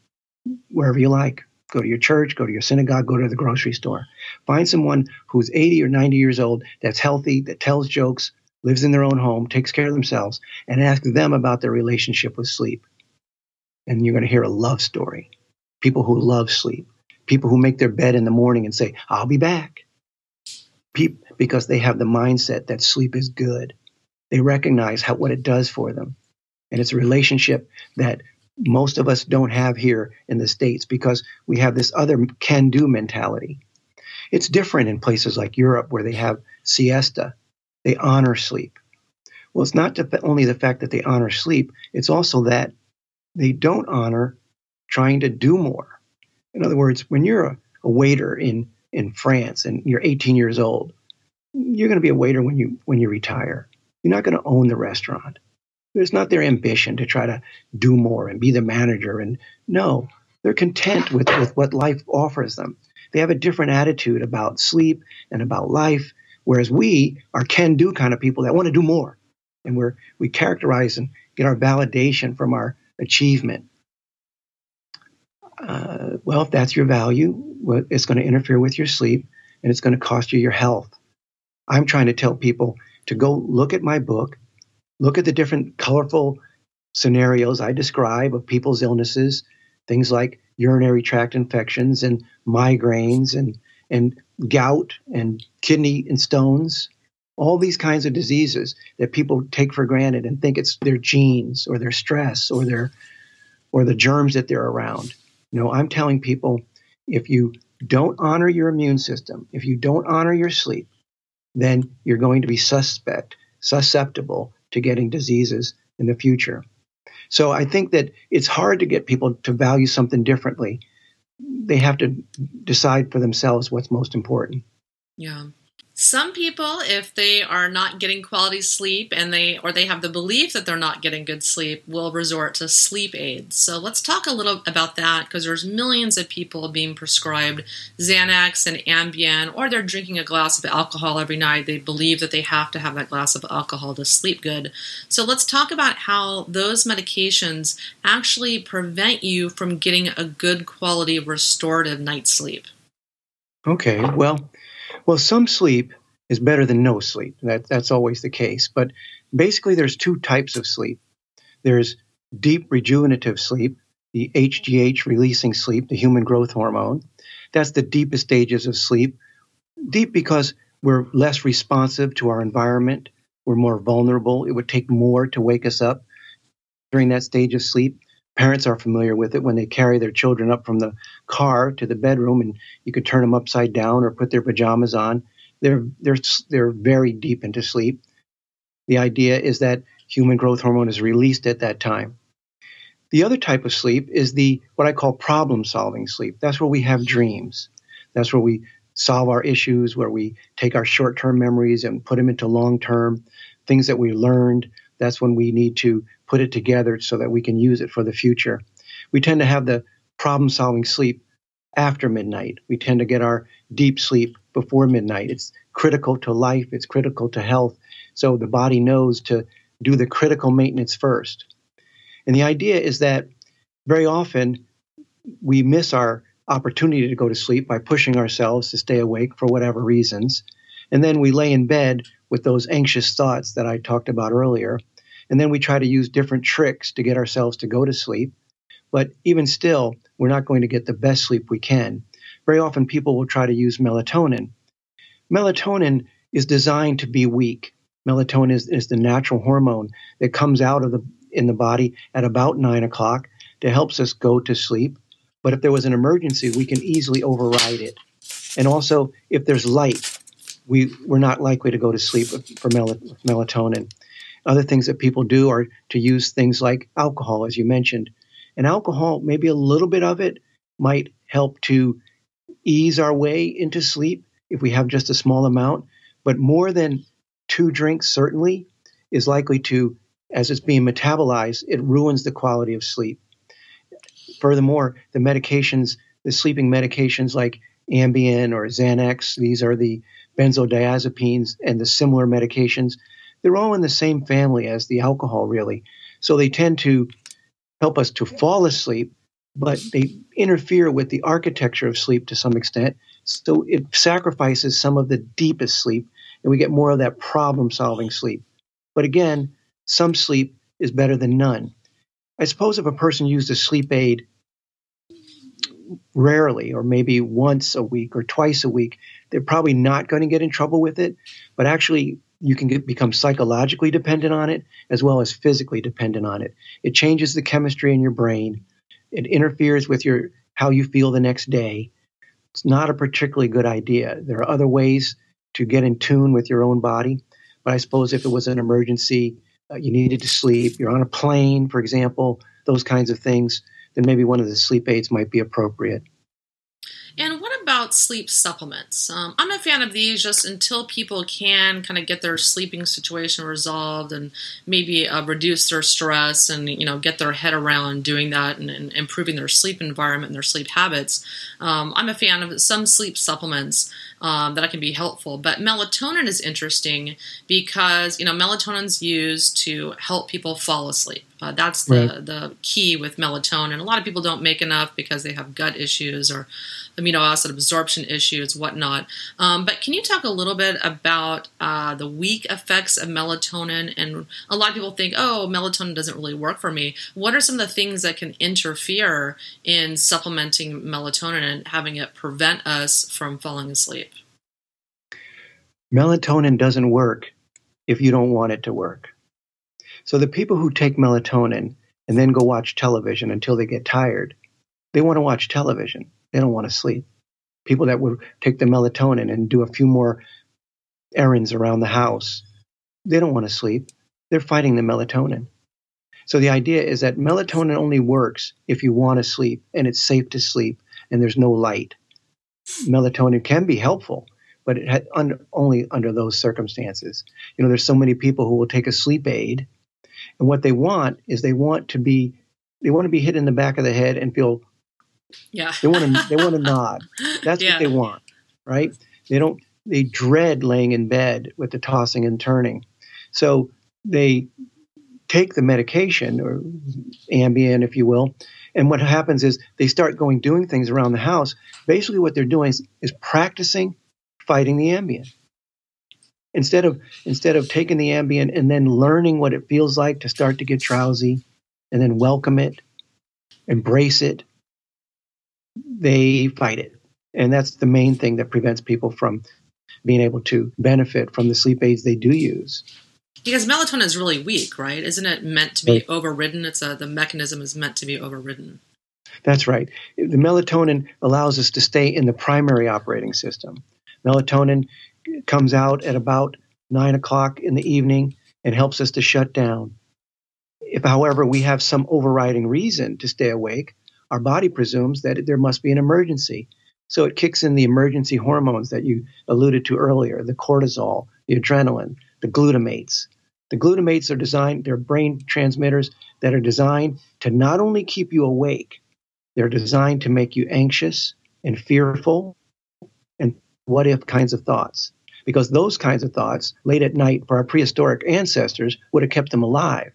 wherever you like. Go to your church, go to your synagogue, go to the grocery store. Find someone who's 80 or 90 years old that's healthy, that tells jokes, lives in their own home, takes care of themselves, and ask them about their relationship with sleep. And you're going to hear a love story. People who love sleep, people who make their bed in the morning and say, I'll be back. Because they have the mindset that sleep is good. They recognize how, what it does for them. And it's a relationship that most of us don't have here in the States because we have this other can do mentality. It's different in places like Europe where they have siesta they honor sleep. Well, it's not only the fact that they honor sleep, it's also that they don't honor trying to do more. In other words, when you're a, a waiter in, in France and you're 18 years old, you're going to be a waiter when you when you retire. You're not going to own the restaurant. It's not their ambition to try to do more and be the manager. And no, they're content with, with what life offers them. They have a different attitude about sleep and about life Whereas we are can do kind of people that want to do more. And we're, we characterize and get our validation from our achievement. Uh, well, if that's your value, it's going to interfere with your sleep and it's going to cost you your health. I'm trying to tell people to go look at my book, look at the different colorful scenarios I describe of people's illnesses, things like urinary tract infections and migraines and and gout and kidney and stones, all these kinds of diseases that people take for granted and think it's their genes or their stress or their or the germs that they're around. You know, I'm telling people if you don't honor your immune system, if you don't honor your sleep, then you're going to be suspect, susceptible to getting diseases in the future. So I think that it's hard to get people to value something differently they have to decide for themselves what's most important. Yeah. Some people, if they are not getting quality sleep and they or they have the belief that they're not getting good sleep, will resort to sleep aids. So let's talk a little about that because there's millions of people being prescribed Xanax and Ambien, or they're drinking a glass of alcohol every night. They believe that they have to have that glass of alcohol to sleep good. So let's talk about how those medications actually prevent you from getting a good quality restorative night's sleep. Okay, well well, some sleep is better than no sleep. That, that's always the case. But basically, there's two types of sleep there's deep rejuvenative sleep, the HGH releasing sleep, the human growth hormone. That's the deepest stages of sleep. Deep because we're less responsive to our environment, we're more vulnerable. It would take more to wake us up during that stage of sleep. Parents are familiar with it when they carry their children up from the car to the bedroom, and you could turn them upside down or put their pajamas on. They're they're they're very deep into sleep. The idea is that human growth hormone is released at that time. The other type of sleep is the what I call problem solving sleep. That's where we have dreams. That's where we solve our issues, where we take our short term memories and put them into long term things that we learned. That's when we need to put it together so that we can use it for the future. We tend to have the problem solving sleep after midnight. We tend to get our deep sleep before midnight. It's critical to life, it's critical to health. So the body knows to do the critical maintenance first. And the idea is that very often we miss our opportunity to go to sleep by pushing ourselves to stay awake for whatever reasons. And then we lay in bed with those anxious thoughts that I talked about earlier. And then we try to use different tricks to get ourselves to go to sleep. But even still, we're not going to get the best sleep we can. Very often, people will try to use melatonin. Melatonin is designed to be weak. Melatonin is, is the natural hormone that comes out of the in the body at about nine o'clock that helps us go to sleep. But if there was an emergency, we can easily override it. And also, if there's light, we, we're not likely to go to sleep for mel- melatonin. Other things that people do are to use things like alcohol, as you mentioned. And alcohol, maybe a little bit of it might help to ease our way into sleep if we have just a small amount. But more than two drinks, certainly, is likely to, as it's being metabolized, it ruins the quality of sleep. Furthermore, the medications, the sleeping medications like Ambien or Xanax, these are the benzodiazepines and the similar medications they're all in the same family as the alcohol, really. So they tend to help us to fall asleep, but they interfere with the architecture of sleep to some extent. So it sacrifices some of the deepest sleep, and we get more of that problem solving sleep. But again, some sleep is better than none. I suppose if a person used a sleep aid rarely, or maybe once a week or twice a week, they're probably not going to get in trouble with it. But actually, you can get, become psychologically dependent on it as well as physically dependent on it. It changes the chemistry in your brain. It interferes with your how you feel the next day. It's not a particularly good idea. There are other ways to get in tune with your own body, but I suppose if it was an emergency, uh, you needed to sleep, you're on a plane, for example, those kinds of things, then maybe one of the sleep aids might be appropriate. And what about sleep supplements? Um, I'm a fan of these just until people can kind of get their sleeping situation resolved and maybe uh, reduce their stress and you know get their head around doing that and, and improving their sleep environment and their sleep habits. Um, I'm a fan of some sleep supplements um, that can be helpful. But melatonin is interesting because you know melatonin's used to help people fall asleep. Uh, that's the, right. the key with melatonin. A lot of people don't make enough because they have gut issues or amino acid absorption issues, whatnot. Um, but can you talk a little bit about uh, the weak effects of melatonin? And a lot of people think, oh, melatonin doesn't really work for me. What are some of the things that can interfere in supplementing melatonin and having it prevent us from falling asleep? Melatonin doesn't work if you don't want it to work. So the people who take melatonin and then go watch television until they get tired, they want to watch television. They don't want to sleep. People that would take the melatonin and do a few more errands around the house, they don't want to sleep. They're fighting the melatonin. So the idea is that melatonin only works if you want to sleep and it's safe to sleep and there's no light. Melatonin can be helpful, but it had un- only under those circumstances. You know, there's so many people who will take a sleep aid, and what they want is they want to be they want to be hit in the back of the head and feel yeah they want to they want to nod. That's Yeah. what they want, right? They don't they dread laying in bed with the tossing and turning. So they take the medication or Ambien, if you will, and what happens is they start going doing things around the house. Basically, what they're doing is, is practicing fighting the Ambien. Instead of instead of taking the Ambien and then learning what it feels like to start to get drowsy, and then welcome it, embrace it, they fight it, and that's the main thing that prevents people from being able to benefit from the sleep aids they do use. because melatonin is really weak right isn't it meant to be overridden it's a the mechanism is meant to be overridden That's right. The melatonin allows us to stay in the primary operating system. Melatonin comes out at about nine o'clock in the evening and helps us to shut down. If, however, we have some overriding reason to stay awake, our body presumes that there must be an emergency. So it kicks in the emergency hormones that you alluded to earlier the cortisol, the adrenaline, the glutamates. The glutamates are designed, they're brain transmitters that are designed to not only keep you awake, they're designed to make you anxious and fearful what if kinds of thoughts. Because those kinds of thoughts, late at night, for our prehistoric ancestors, would have kept them alive.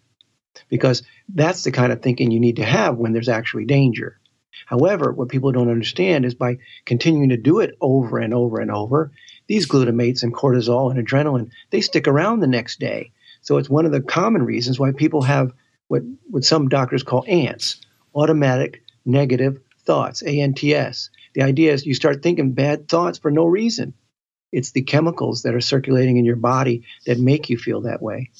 Because that's the kind of thinking you need to have when there's actually danger. However, what people don't understand is by continuing to do it over and over and over, these glutamates and cortisol and adrenaline, they stick around the next day. So it's one of the common reasons why people have what, what some doctors call ants, automatic negative thoughts, ANTS. The idea is you start thinking bad thoughts for no reason. It's the chemicals that are circulating in your body that make you feel that way.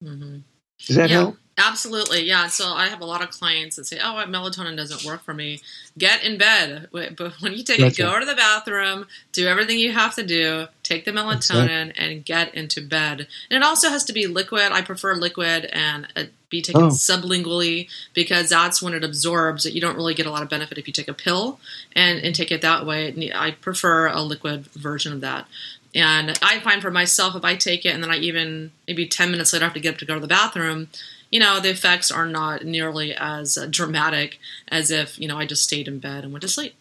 hmm Does that yeah, help? Absolutely. Yeah. So I have a lot of clients that say, "Oh, melatonin doesn't work for me." Get in bed, but when you take it, go to the bathroom, do everything you have to do, take the right. melatonin, and get into bed. And it also has to be liquid. I prefer liquid and uh, be taken Oh. sublingually because that's when it absorbs. You don't really get a lot of benefit if you take a pill and, and take it that way. I prefer a liquid version of that. And I find for myself, if I take it and then I even maybe 10 minutes later have to get up to go to the bathroom, you know, the effects are not nearly as dramatic as if, you know, I just stayed in bed and went to sleep.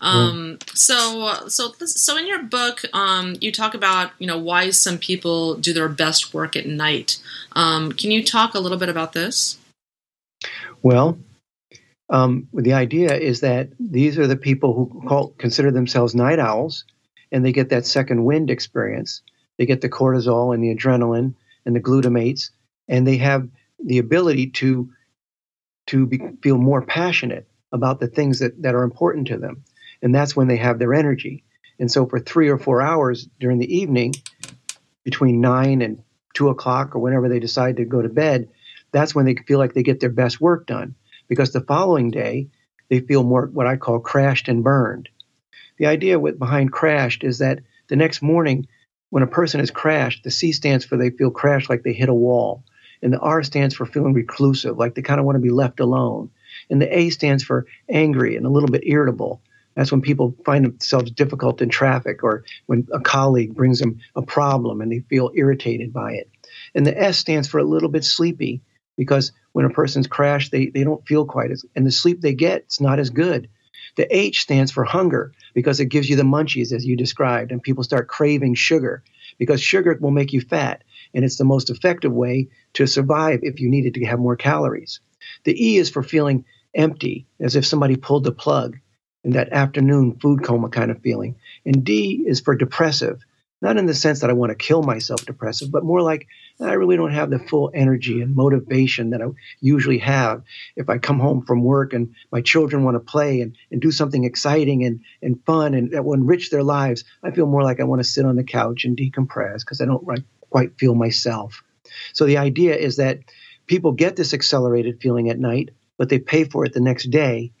Um, so, so, so in your book, um, you talk about, you know, why some people do their best work at night. Um, can you talk a little bit about this? Well, um, the idea is that these are the people who call, consider themselves night owls, and they get that second wind experience. They get the cortisol and the adrenaline and the glutamates, and they have the ability to to be, feel more passionate about the things that, that are important to them, and that's when they have their energy. And so, for three or four hours during the evening, between nine and two o'clock, or whenever they decide to go to bed, that's when they feel like they get their best work done because the following day they feel more what I call crashed and burned. The idea with behind crashed is that the next morning when a person is crashed, the C stands for they feel crashed like they hit a wall. And the R stands for feeling reclusive, like they kind of want to be left alone. And the A stands for angry and a little bit irritable. That's when people find themselves difficult in traffic or when a colleague brings them a problem and they feel irritated by it. And the S stands for a little bit sleepy because when a person's crashed, they, they don't feel quite as, and the sleep they get is not as good. The H stands for hunger because it gives you the munchies as you described, and people start craving sugar because sugar will make you fat, and it's the most effective way to survive if you needed to have more calories. The E is for feeling empty, as if somebody pulled the plug, in that afternoon food coma kind of feeling. And D is for depressive, not in the sense that I want to kill myself depressive, but more like I really don't have the full energy and motivation that I usually have if I come home from work and my children want to play and, and do something exciting and, and fun and that will enrich their lives. I feel more like I want to sit on the couch and decompress because I don't right, quite feel myself. So the idea is that people get this accelerated feeling at night, but they pay for it the next day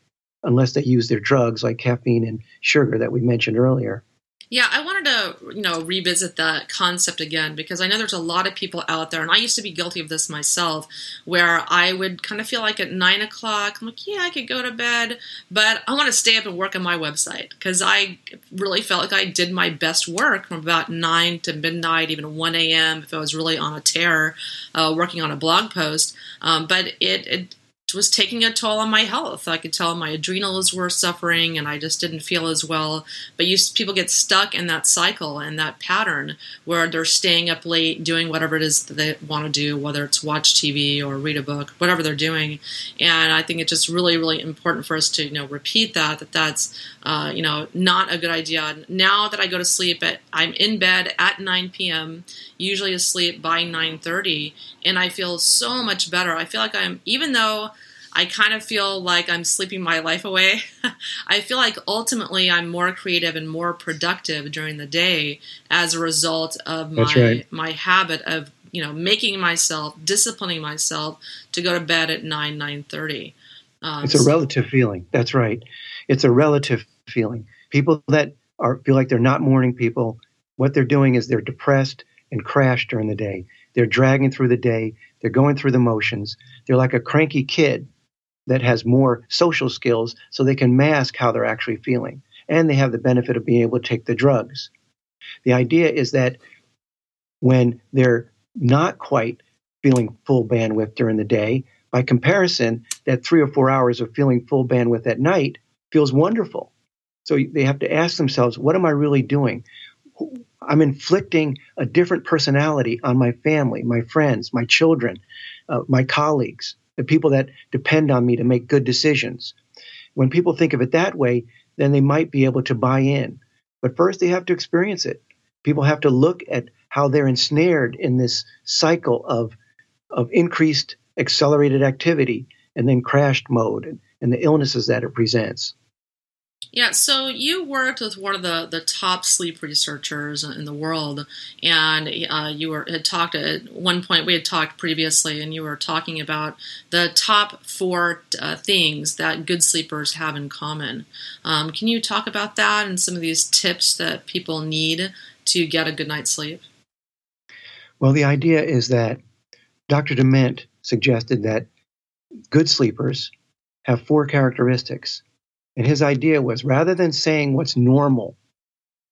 unless they use their drugs like caffeine and sugar that we mentioned earlier. Yeah, I wanted to, you know, revisit that concept again because I know there's a lot of people out there, and I used to be guilty of this myself, where I would kind of feel like at nine o'clock, I'm like, yeah, I could go to bed, but I want to stay up and work on my website because I really felt like I did my best work from about nine to midnight, even 1 a.m. if I was really on a tear, uh, working on a blog post. Um, but it, it was taking a toll on my health. I could tell my adrenals were suffering and I just didn't feel as well. But you, people get stuck in that cycle and that pattern where they're staying up late doing whatever it is that they want to do, whether it's watch TV or read a book, whatever they're doing. And I think it's just really, really important for us to, you know, repeat that, that that's, uh, you know, not a good idea. Now that I go to sleep at, I'm in bed at 9 p.m., usually asleep by 9.30, and I feel so much better. I feel like I'm, even though I kind of feel like I'm sleeping my life away. I feel like ultimately I'm more creative and more productive during the day as a result of my right. my habit of you know making myself disciplining myself to go to bed at nine nine thirty. Um, it's a relative feeling. That's right. It's a relative feeling. People that are feel like they're not morning people, what they're doing is they're depressed and crashed during the day. They're dragging through the day. They're going through the motions. They're like a cranky kid that has more social skills so they can mask how they're actually feeling. And they have the benefit of being able to take the drugs. The idea is that when they're not quite feeling full bandwidth during the day, by comparison, that three or four hours of feeling full bandwidth at night feels wonderful. So they have to ask themselves, what am I really doing? I'm inflicting a different personality on my family, my friends, my children, uh, my colleagues the people that depend on me to make good decisions. When people think of it that way, then they might be able to buy in. But first, they have to experience it. People have to look at how they're ensnared in this cycle of, of increased accelerated activity and then crashed mode and, and the illnesses that it presents. Yeah, so you worked with one of the, the top sleep researchers in the world, and uh, you were had talked at one point. We had talked previously, and you were talking about the top four uh, things that good sleepers have in common. Um, can you talk about that and some of these tips that people need to get a good night's sleep? Well, the idea is that Dr. Dement suggested that good sleepers have four characteristics and his idea was rather than saying what's normal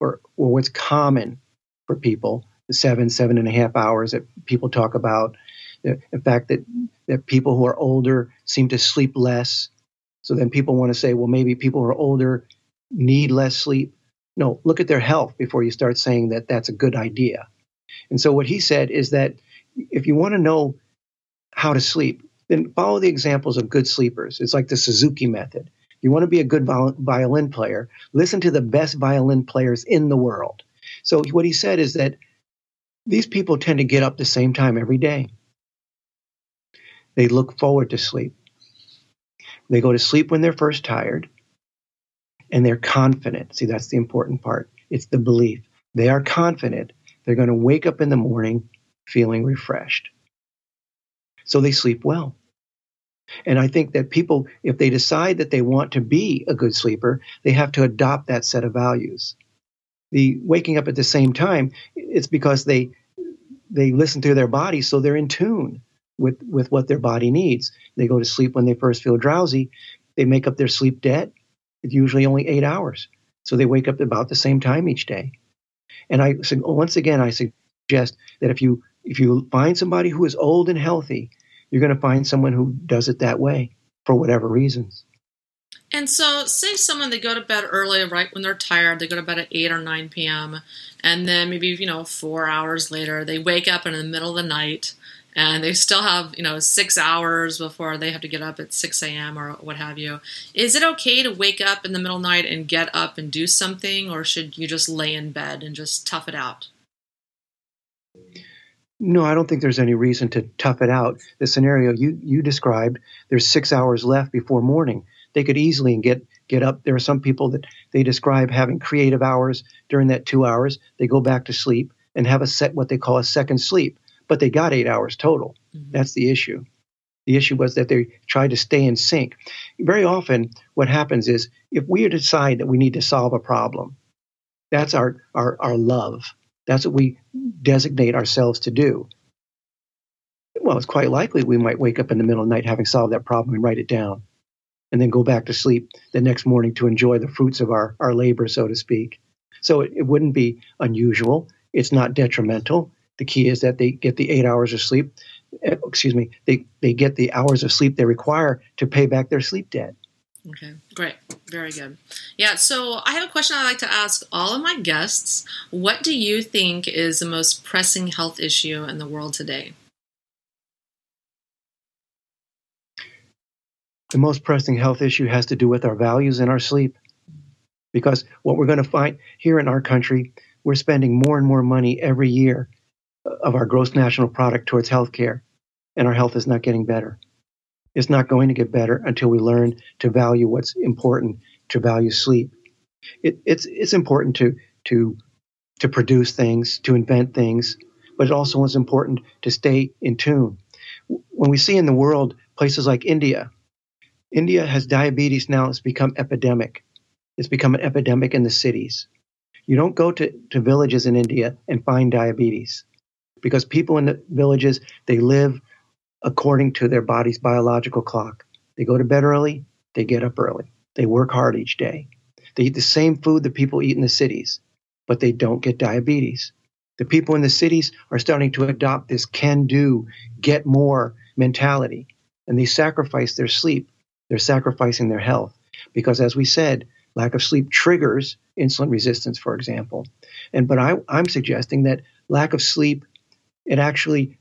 or, or what's common for people, the seven, seven and a half hours that people talk about, the, fact that, that people who are older seem to sleep less. So then people want to say, well, maybe people who are older need less sleep. No, look at their health before you start saying that that's a good idea. And so what he said is that if you want to know how to sleep, then follow the examples of good sleepers. It's like the Suzuki method. You want to be a good violin player, listen to the best violin players in the world. So, what he said is that these people tend to get up the same time every day. They look forward to sleep. They go to sleep when they're first tired, and they're confident. See, that's the important part. It's the belief. They are confident they're going to wake up in the morning feeling refreshed. So they sleep well. And I think that people, if they decide that they want to be a good sleeper, they have to adopt that set of values. The waking up at the same time, it's because they they listen to their body, so they're in tune with with what their body needs. They go to sleep when they first feel drowsy. They make up their sleep debt. It's usually only eight hours, so they wake up about the same time each day. And I once again I suggest that if you if you find somebody who is old and healthy you're going to find someone who does it that way for whatever reasons. And so, say someone they go to bed early, right when they're tired, they go to bed at eight or nine p.m., and then maybe you know four hours later they wake up in the middle of the night, and they still have you know six hours before they have to get up at six a.m. or what have you. Is it okay to wake up in the middle of the night and get up and do something, or should you just lay in bed and just tough it out? No, I don't think there's any reason to tough it out. The scenario you, you described, there's six hours left before morning. They could easily get get up. There are some people that they describe having creative hours during that two hours. They go back to sleep and have a set what they call a second sleep, but they got eight hours total. Mm-hmm. That's the issue. The issue was that they tried to stay in sync. Very often, what happens is if we decide that we need to solve a problem, That's our, our, our love. That's what we designate ourselves to do. Well, it's quite likely we might wake up in the middle of the night having solved that problem and write it down, and then go back to sleep the next morning to enjoy the fruits of our, our labor, so to speak. So it, it wouldn't be unusual. It's not detrimental. The key is that they get the eight hours of sleep. Eh, excuse me. They they get the hours of sleep they require to pay back their sleep debt. Okay, great. Very good. Yeah, so I have a question I like to ask all of my guests. What do you think is the most pressing health issue in the world today? The most pressing health issue has to do with our values and our sleep. Because what we're going to find here in our country, we're spending more and more money every year of our gross national product towards healthcare, and our health is not getting better. It's not going to get better until we learn to value what's important, to value sleep. It, it's it's important to to to produce things, to invent things, but it also is important to stay in tune. When we see in the world places like India, India has diabetes now; it's become epidemic. It's become an epidemic in the cities. You don't go to, to villages in India and find diabetes because people in the villages they live according to their body's biological clock. They go to bed early, they get up early. They work hard each day. They eat the same food that people eat in the cities, but they don't get diabetes. The people in the cities are starting to adopt this can do, get more mentality, and they sacrifice their sleep. They're sacrificing their health because, as we said, lack of sleep triggers insulin resistance, for example. And but I, I'm suggesting that lack of sleep it actually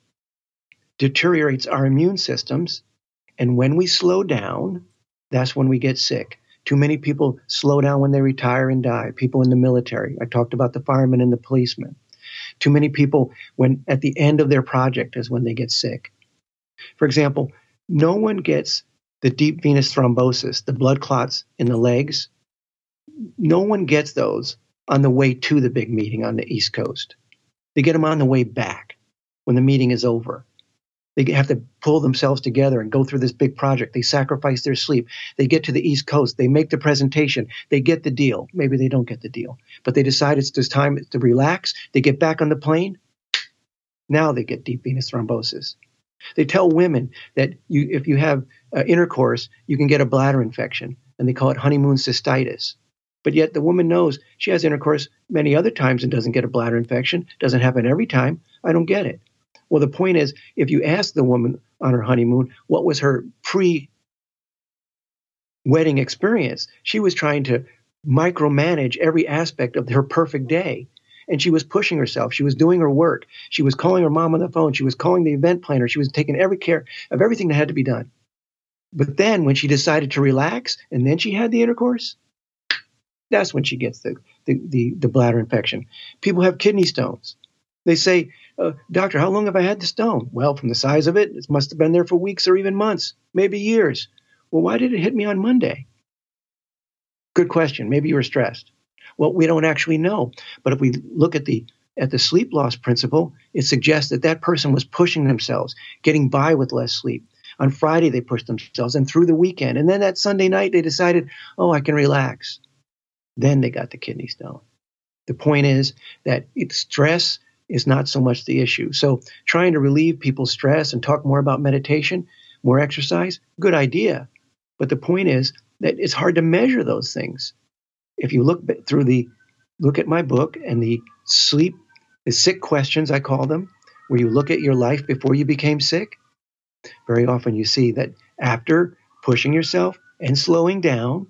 deteriorates our immune systems. And when we slow down, that's when we get sick. Too many people slow down when they retire and die. People in the military. I talked about the firemen and the policemen. Too many people, when at the end of their project, is when they get sick. For example, no one gets the deep venous thrombosis, the blood clots in the legs. No one gets those on the way to the big meeting on the East Coast. They get them on the way back when the meeting is over. They have to pull themselves together and go through this big project. They sacrifice their sleep. They get to the East Coast. They make the presentation. They get the deal. Maybe they don't get the deal, but they decide it's just time to relax. They get back on the plane. Now they get deep venous thrombosis. They tell women that you, if you have uh, intercourse, you can get a bladder infection, and they call it honeymoon cystitis. But yet the woman knows she has intercourse many other times and doesn't get a bladder infection. Doesn't happen every time. I don't get it. Well, the point is, if you ask the woman on her honeymoon what was her pre wedding experience, she was trying to micromanage every aspect of her perfect day. And she was pushing herself. She was doing her work. She was calling her mom on the phone. She was calling the event planner. She was taking every care of everything that had to be done. But then when she decided to relax and then she had the intercourse, that's when she gets the, the, the, the bladder infection. People have kidney stones. They say, uh, Doctor, how long have I had the stone? Well, from the size of it, it must have been there for weeks or even months, maybe years. Well, why did it hit me on Monday? Good question. Maybe you were stressed. Well, we don't actually know. But if we look at the at the sleep loss principle, it suggests that that person was pushing themselves, getting by with less sleep. On Friday, they pushed themselves, and through the weekend. And then that Sunday night, they decided, oh, I can relax. Then they got the kidney stone. The point is that it's stress is not so much the issue. So trying to relieve people's stress and talk more about meditation, more exercise, good idea. But the point is that it's hard to measure those things. If you look through the look at my book and the sleep the sick questions I call them, where you look at your life before you became sick, very often you see that after pushing yourself and slowing down,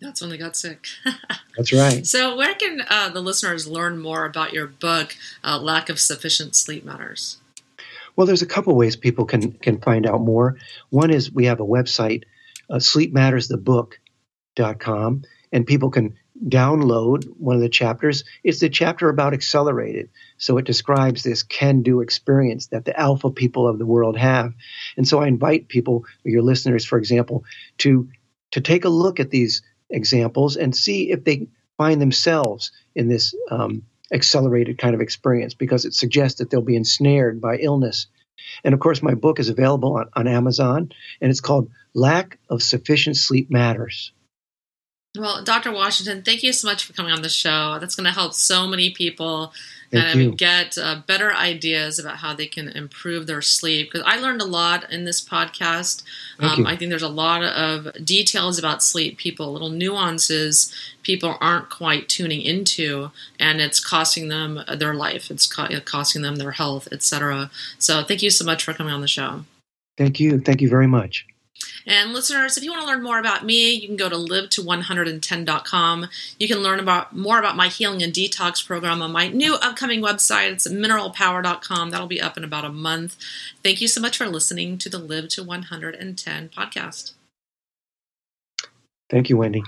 That's when they got sick. That's right. So, where can uh, the listeners learn more about your book, uh, Lack of Sufficient Sleep Matters? Well, there's a couple ways people can can find out more. One is we have a website, uh, sleepmattersthebook.com, and people can download one of the chapters. It's the chapter about accelerated. So it describes this can do experience that the alpha people of the world have. And so I invite people, your listeners, for example, to to take a look at these examples and see if they find themselves in this um, accelerated kind of experience because it suggests that they'll be ensnared by illness. And of course, my book is available on, on Amazon and it's called Lack of Sufficient Sleep Matters. Well, Dr. Washington, thank you so much for coming on the show. That's going to help so many people kind of get uh, better ideas about how they can improve their sleep. Because I learned a lot in this podcast. Um. I think there's a lot of details about sleep, people, little nuances people aren't quite tuning into, and it's costing them their life. It's co- costing them their health, etc. So, thank you so much for coming on the show. Thank you. Thank you very much. And listeners, if you want to learn more about me, you can go to live to 110.com. You can learn about more about my healing and detox program on my new upcoming website. It's mineralpower.com. That'll be up in about a month. Thank you so much for listening to the Live to 110 podcast. Thank you, Wendy.